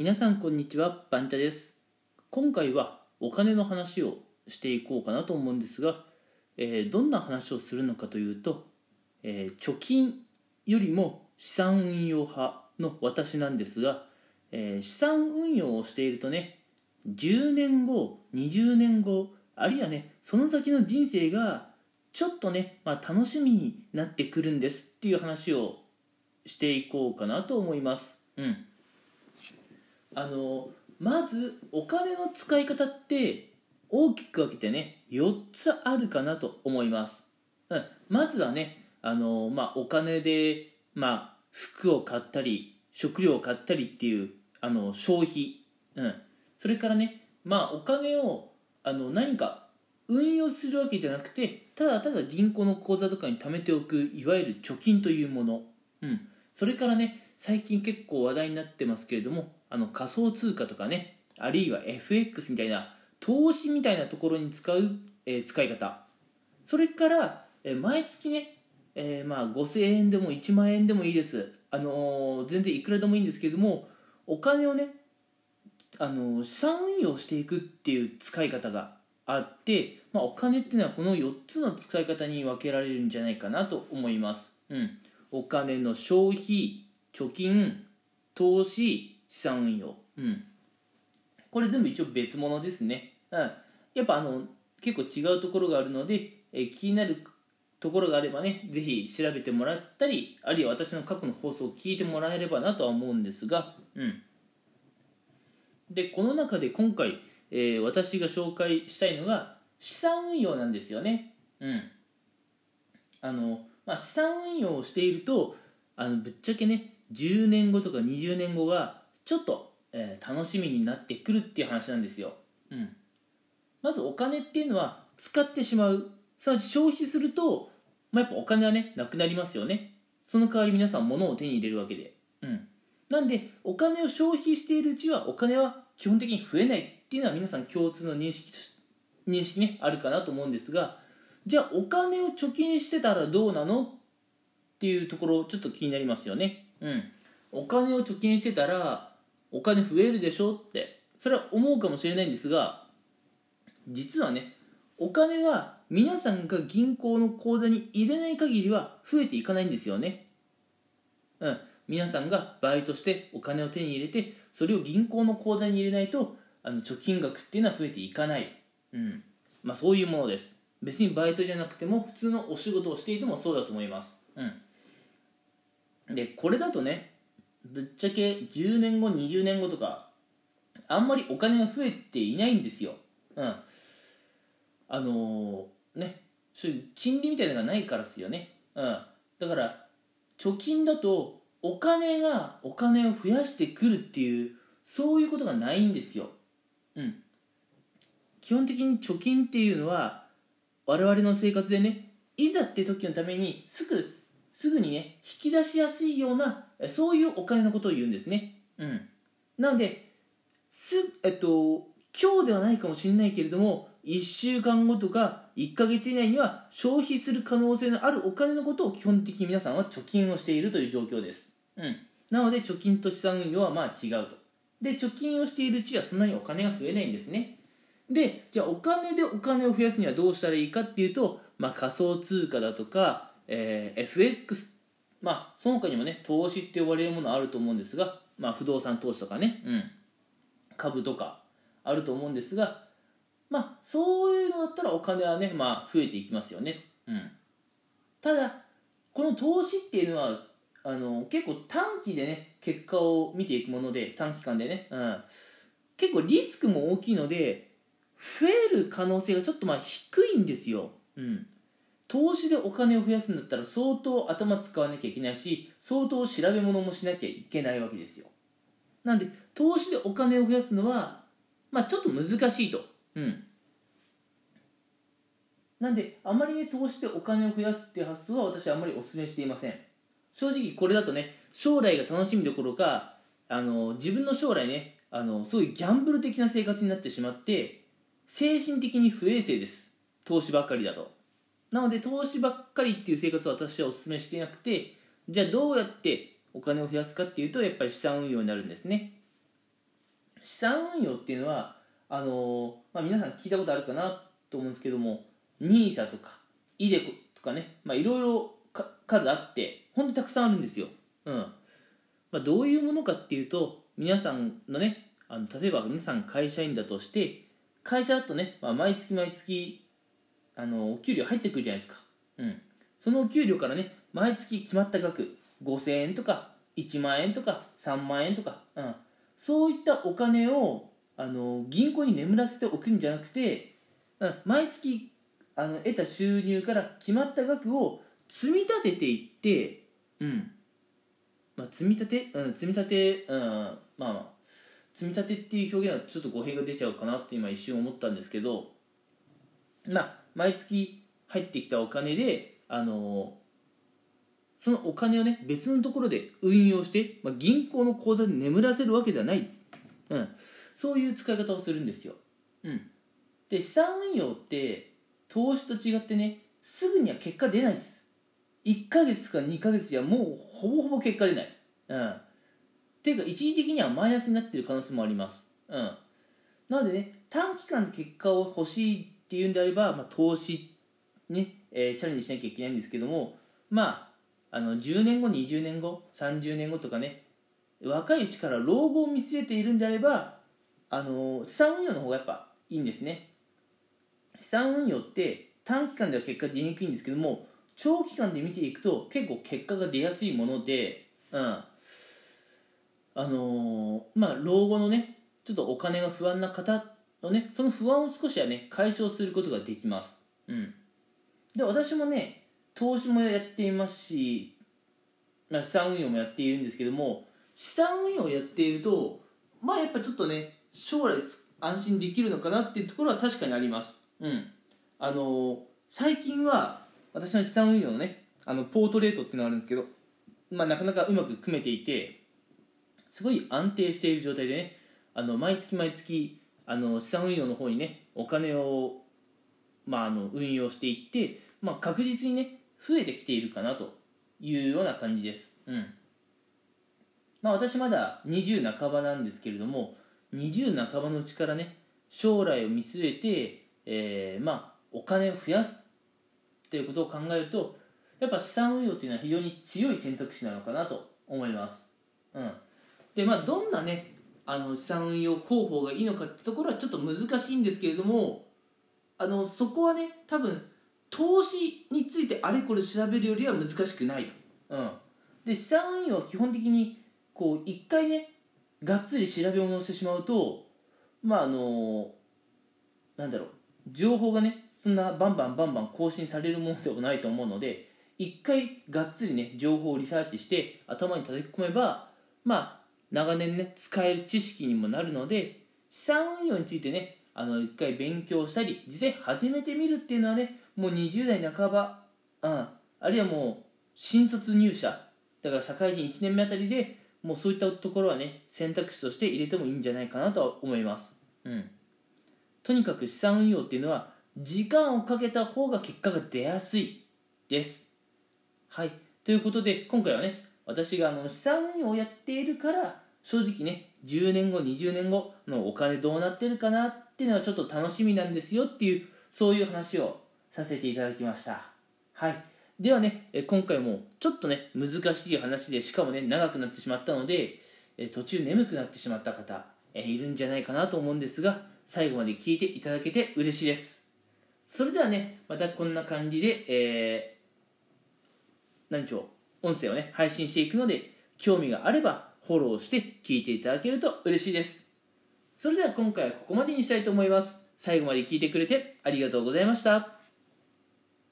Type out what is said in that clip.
皆さんこんにちはバンチャです。今回はお金の話をしていこうかなと思うんですが、えーどんな話をするのかというと、えー貯金よりも資産運用派の私なんですが、えー資産運用をしているとね10年後20年後あるいはねその先の人生がちょっとね、まあ、楽しみになってくるんですっていう話をしていこうかなと思います。うん。あのまずお金の使い方って大きく分けてね4つあるかなと思います、うん、まずはねあの、まあ、お金で、まあ、服を買ったり食料を買ったりっていうあの消費、うん、それからね、まあ、お金をあの何か運用するわけじゃなくてただただ銀行の口座とかに貯めておくいわゆる貯金というもの、うん、それからね最近結構話題になってますけれどもあの仮想通貨とかねあるいは FX みたいな投資みたいなところに使う、えー使い方。それから、えー毎月ね、えーまあ、5000円でも1万円でもいいです、あの全然いくらでもいいんですけれどもお金をね、あの資産運用していくっていう使い方があって、まあ、お金っていうのはこの4つの使い方に分けられるんじゃないかなと思います、うん、お金の消費貯金投資資産運用、うん、これ全部一応別物ですね、うん、やっぱあの結構違うところがあるので、え気になるところがあればねぜひ調べてもらったりあるいは私の過去の放送を聞いてもらえればなとは思うんですが、うん、でこの中で今回、えー私が紹介したいのが資産運用なんですよね、うん。あのまあ、資産運用をしているとあのぶっちゃけね10年後とか20年後がちょっと、えー楽しみになってくるっていう話なんですよ、うん、まずお金っていうのは使ってしまう。すなわち消費すると、まあ、やっぱお金はねなくなりますよね。その代わり皆さん物を手に入れるわけで、うん、なんでお金を消費しているうちはお金は基本的に増えない。っていうのは皆さん共通の認識とし認識ねあるかなと思うんですがじゃあお金を貯金してたらどうなの？っていうところちょっと気になりますよねうん。お金を貯金してたらお金増えるでしょって。それは思うかもしれないんですが実はねお金は皆さんが銀行の口座に入れない限りは増えていかないんですよね。うん。皆さんがバイトしてお金を手に入れてそれを銀行の口座に入れないとあの貯金額っていうのは増えていかない。うん。まあそういうものです。別にバイトじゃなくても普通のお仕事をしていてもそうだと思います。うん。でこれだとねぶっちゃけ10年後20年後とかあんまりお金が増えていないんですよ。うん。あのーねそういう金利みたいなのがないからですよね。うん。だから貯金だとお金がお金を増やしてくるっていうそういうことがないんですよ。うん。基本的に貯金っていうのは我々の生活でねいざって時のためにすぐすぐにね引き出しやすいようなそういうお金のことを言うんですね。うん。なのですえっと今日ではないかもしれないけれども1週間後とか1ヶ月以内には消費する可能性のあるお金のことを基本的に皆さんは貯金をしているという状況です。うん。なので貯金と資産運用はまあ違うと。で貯金をしているうちはそんなにお金が増えないんですね。でじゃあお金でお金を増やすにはどうしたらいいかっていうと、まあ、仮想通貨だとか、えー FX まあその他にもね投資って呼ばれるものあると思うんですが、まあ、不動産投資とかね、うん、株とかあると思うんですがまあそういうのだったらお金はねまあ増えていきますよね、うん、ただこの投資っていうのはあの結構短期でね結果を見ていくもので短期間でね、うん、結構リスクも大きいので増える可能性がちょっとまあ低いんですよ、うん、投資でお金を増やすんだったら相当頭使わなきゃいけないし相当調べ物もしなきゃいけないわけですよ。なんで投資でお金を増やすのはまあちょっと難しいと。うん。なんであまりね投資でお金を増やすっていう発想は私はあまりお勧めしていません。正直これだとね将来が楽しみどころかあの自分の将来ねあのそういギャンブル的な生活になってしまって精神的に不衛生です。投資ばっかりだと。なので投資ばっかりっていう生活は私はお勧めしていなくてじゃあどうやってお金を増やすかっていうとやっぱり資産運用になるんですね。資産運用っていうのはあの、まあ、皆さん聞いたことあるかなと思うんですけども NISA とか iDeCo とかね、ま、いろいろ数あって本当にたくさんあるんですよ、うん。まあ、どういうものかっていうと皆さんのねあの例えば皆さん会社員だとして会社だとね、まあ、毎月毎月あのお給料入ってくるじゃないですか、うん、そのお給料からね毎月決まった額5000円とか1万円とか3万円とか、うん、そういったお金をあの銀行に眠らせておくんじゃなくて、うん、毎月あの得た収入から決まった額を積み立てていって、うん。まあ、積み立て、うん、積み立て、うん、まあまあ積み立てっていう表現はちょっと語弊が出ちゃうかなって今一瞬思ったんですけどまあ毎月入ってきたお金であのそのお金をね別のところで運用して、まあ、銀行の口座で眠らせるわけではない、うん、そういう使い方をするんですよ、うん、で資産運用って投資と違ってねすぐには結果出ないです。1ヶ月か2ヶ月じゃもうほぼほぼ結果出ない、うん、っていうか一時的にはマイナスになってる可能性もあります、うん、なのでね短期間で結果を欲しいっていうんであれば、まあ、投資ね、えー、チャレンジしなきゃいけないんですけどもまああの10年後20年後30年後とかね若いうちから老後を見据えているんであればあの資産運用の方がやっぱいいんですね。資産運用って短期間では結果出にくいんですけども長期間で見ていくと結構結果が出やすいもので、うん、あのー、まあ老後のねちょっとお金が不安な方のねその不安を少しはね解消することができます、うん、で私もね投資もやっていますし、まあ、資産運用もやっているんですけども資産運用をやっているとまあやっぱちょっとね将来安心できるのかなっていうところは確かにあります。うん。あの最近は私の資産運用のねあのポートレートっていうのがあるんですけど、まあ、なかなかうまく組めていてすごい安定している状態でねあの毎月毎月あの資産運用の方にねお金を、まあ、あの運用していって、まあ、確実にね増えてきているかなというような感じです、うん。まあ、私まだ20半ばなんですけれども20半ばのうちからね将来を見据えて、えー、まあお金を増やすっていうことを考えるとやっぱ資産運用っていうのは非常に強い選択肢なのかなと思います、うん、でまあどんなねあの資産運用方法がいいのかってところはちょっと難しいんですけれどもあのそこはね多分投資についてあれこれ調べるよりは難しくないと、うん、で資産運用は基本的にこう一回ねがっつり調べ物をしてしまうとまああのなんだろう。情報がねそんなバンバンバンバン更新されるものでもないと思うので一回がっつりね情報をリサーチして頭に叩き込めばまあ長年ね使える知識にもなるので資産運用についてねあの一回勉強したり実際始めてみるっていうのはねもう20代半ば、うん、あるいはもう新卒入社だから社会人1年目あたりでもうそういったところはね選択肢として入れてもいいんじゃないかなとは思います、うん、とにかく資産運用っていうのは時間をかけた方が結果が出やすいです。はい。ということで今回はね私があの資産運用をやっているから正直ね10年後20年後のお金どうなってるかなっていうのはちょっと楽しみなんですよっていうそういう話をさせていただきました。はい。ではね今回もちょっとね難しい話でしかもね長くなってしまったので途中眠くなってしまった方いるんじゃないかなと思うんですが最後まで聞いていただけて嬉しいです。それではねまたこんな感じで、えー、何でしょう？音声をね配信していくので興味があればフォローして聞いていただけると嬉しいです。それでは今回はここまでにしたいと思います。最後まで聞いてくれてありがとうございました。